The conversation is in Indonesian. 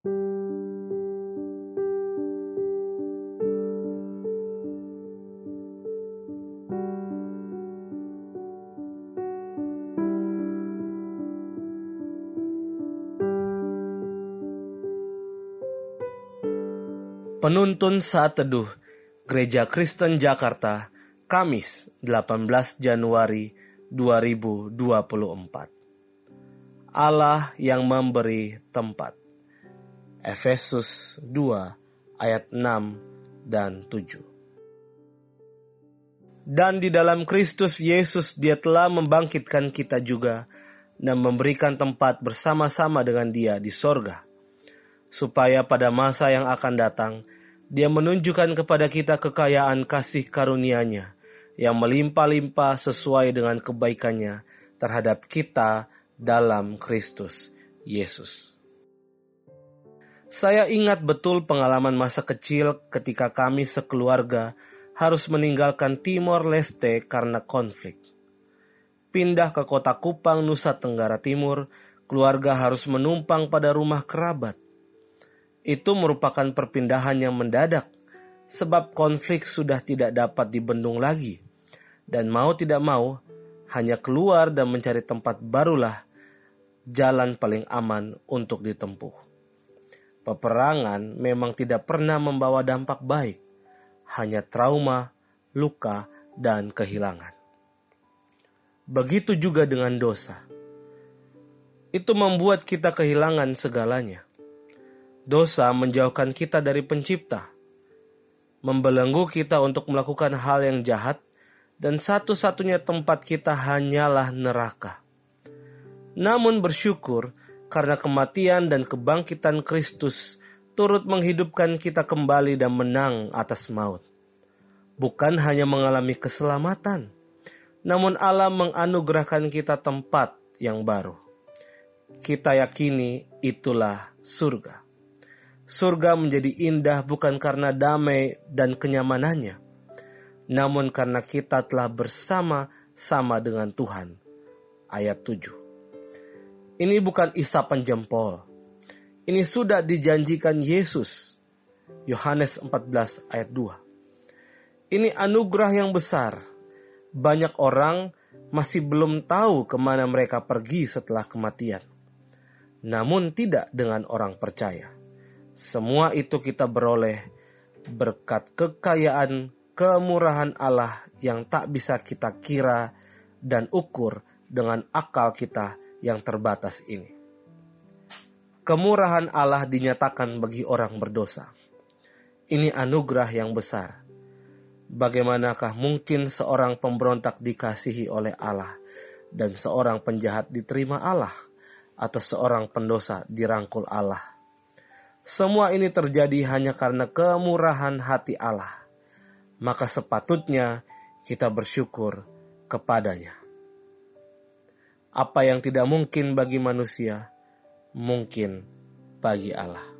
Penuntun Saat Teduh Gereja Kristen Jakarta Kamis 18 Januari 2024 Allah yang memberi tempat Efesus 2 ayat 6 dan 7 Dan di dalam Kristus Yesus dia telah membangkitkan kita juga dan memberikan tempat bersama-sama dengan dia di sorga supaya pada masa yang akan datang dia menunjukkan kepada kita kekayaan kasih karunia-Nya yang melimpah-limpah sesuai dengan kebaikannya terhadap kita dalam Kristus Yesus. Saya ingat betul pengalaman masa kecil ketika kami sekeluarga harus meninggalkan Timor Leste karena konflik. Pindah ke kota Kupang, Nusa Tenggara Timur, keluarga harus menumpang pada rumah kerabat itu merupakan perpindahan yang mendadak, sebab konflik sudah tidak dapat dibendung lagi, dan mau tidak mau hanya keluar dan mencari tempat barulah jalan paling aman untuk ditempuh. Peperangan memang tidak pernah membawa dampak baik, hanya trauma, luka, dan kehilangan. Begitu juga dengan dosa. Itu membuat kita kehilangan segalanya Dosa menjauhkan kita dari Pencipta, membelenggu kita untuk melakukan hal yang jahat, dan satu-satunya tempat kita hanyalah neraka. Namun bersyukur karena kematian dan kebangkitan Kristus turut menghidupkan kita kembali dan menang atas maut. Bukan hanya mengalami keselamatan, namun Allah menganugerahkan kita tempat yang baru. Kita yakini itulah surga surga menjadi indah bukan karena damai dan kenyamanannya, namun karena kita telah bersama-sama dengan Tuhan. Ayat 7. Ini bukan isapan jempol. Ini sudah dijanjikan Yesus. Yohanes 14 ayat 2. Ini anugerah yang besar. Banyak orang masih belum tahu ke mana mereka pergi setelah kematian. Namun tidak dengan orang percaya semua itu kita beroleh berkat kekayaan kemurahan Allah yang tak bisa kita kira dan ukur dengan akal kita yang terbatas ini. Kemurahan Allah dinyatakan bagi orang berdosa. Ini anugerah yang besar. Bagaimanakah mungkin seorang pemberontak dikasihi oleh Allah dan seorang penjahat diterima Allah atau seorang pendosa dirangkul Allah? Semua ini terjadi hanya karena kemurahan hati Allah. Maka sepatutnya kita bersyukur kepadanya. Apa yang tidak mungkin bagi manusia, mungkin bagi Allah.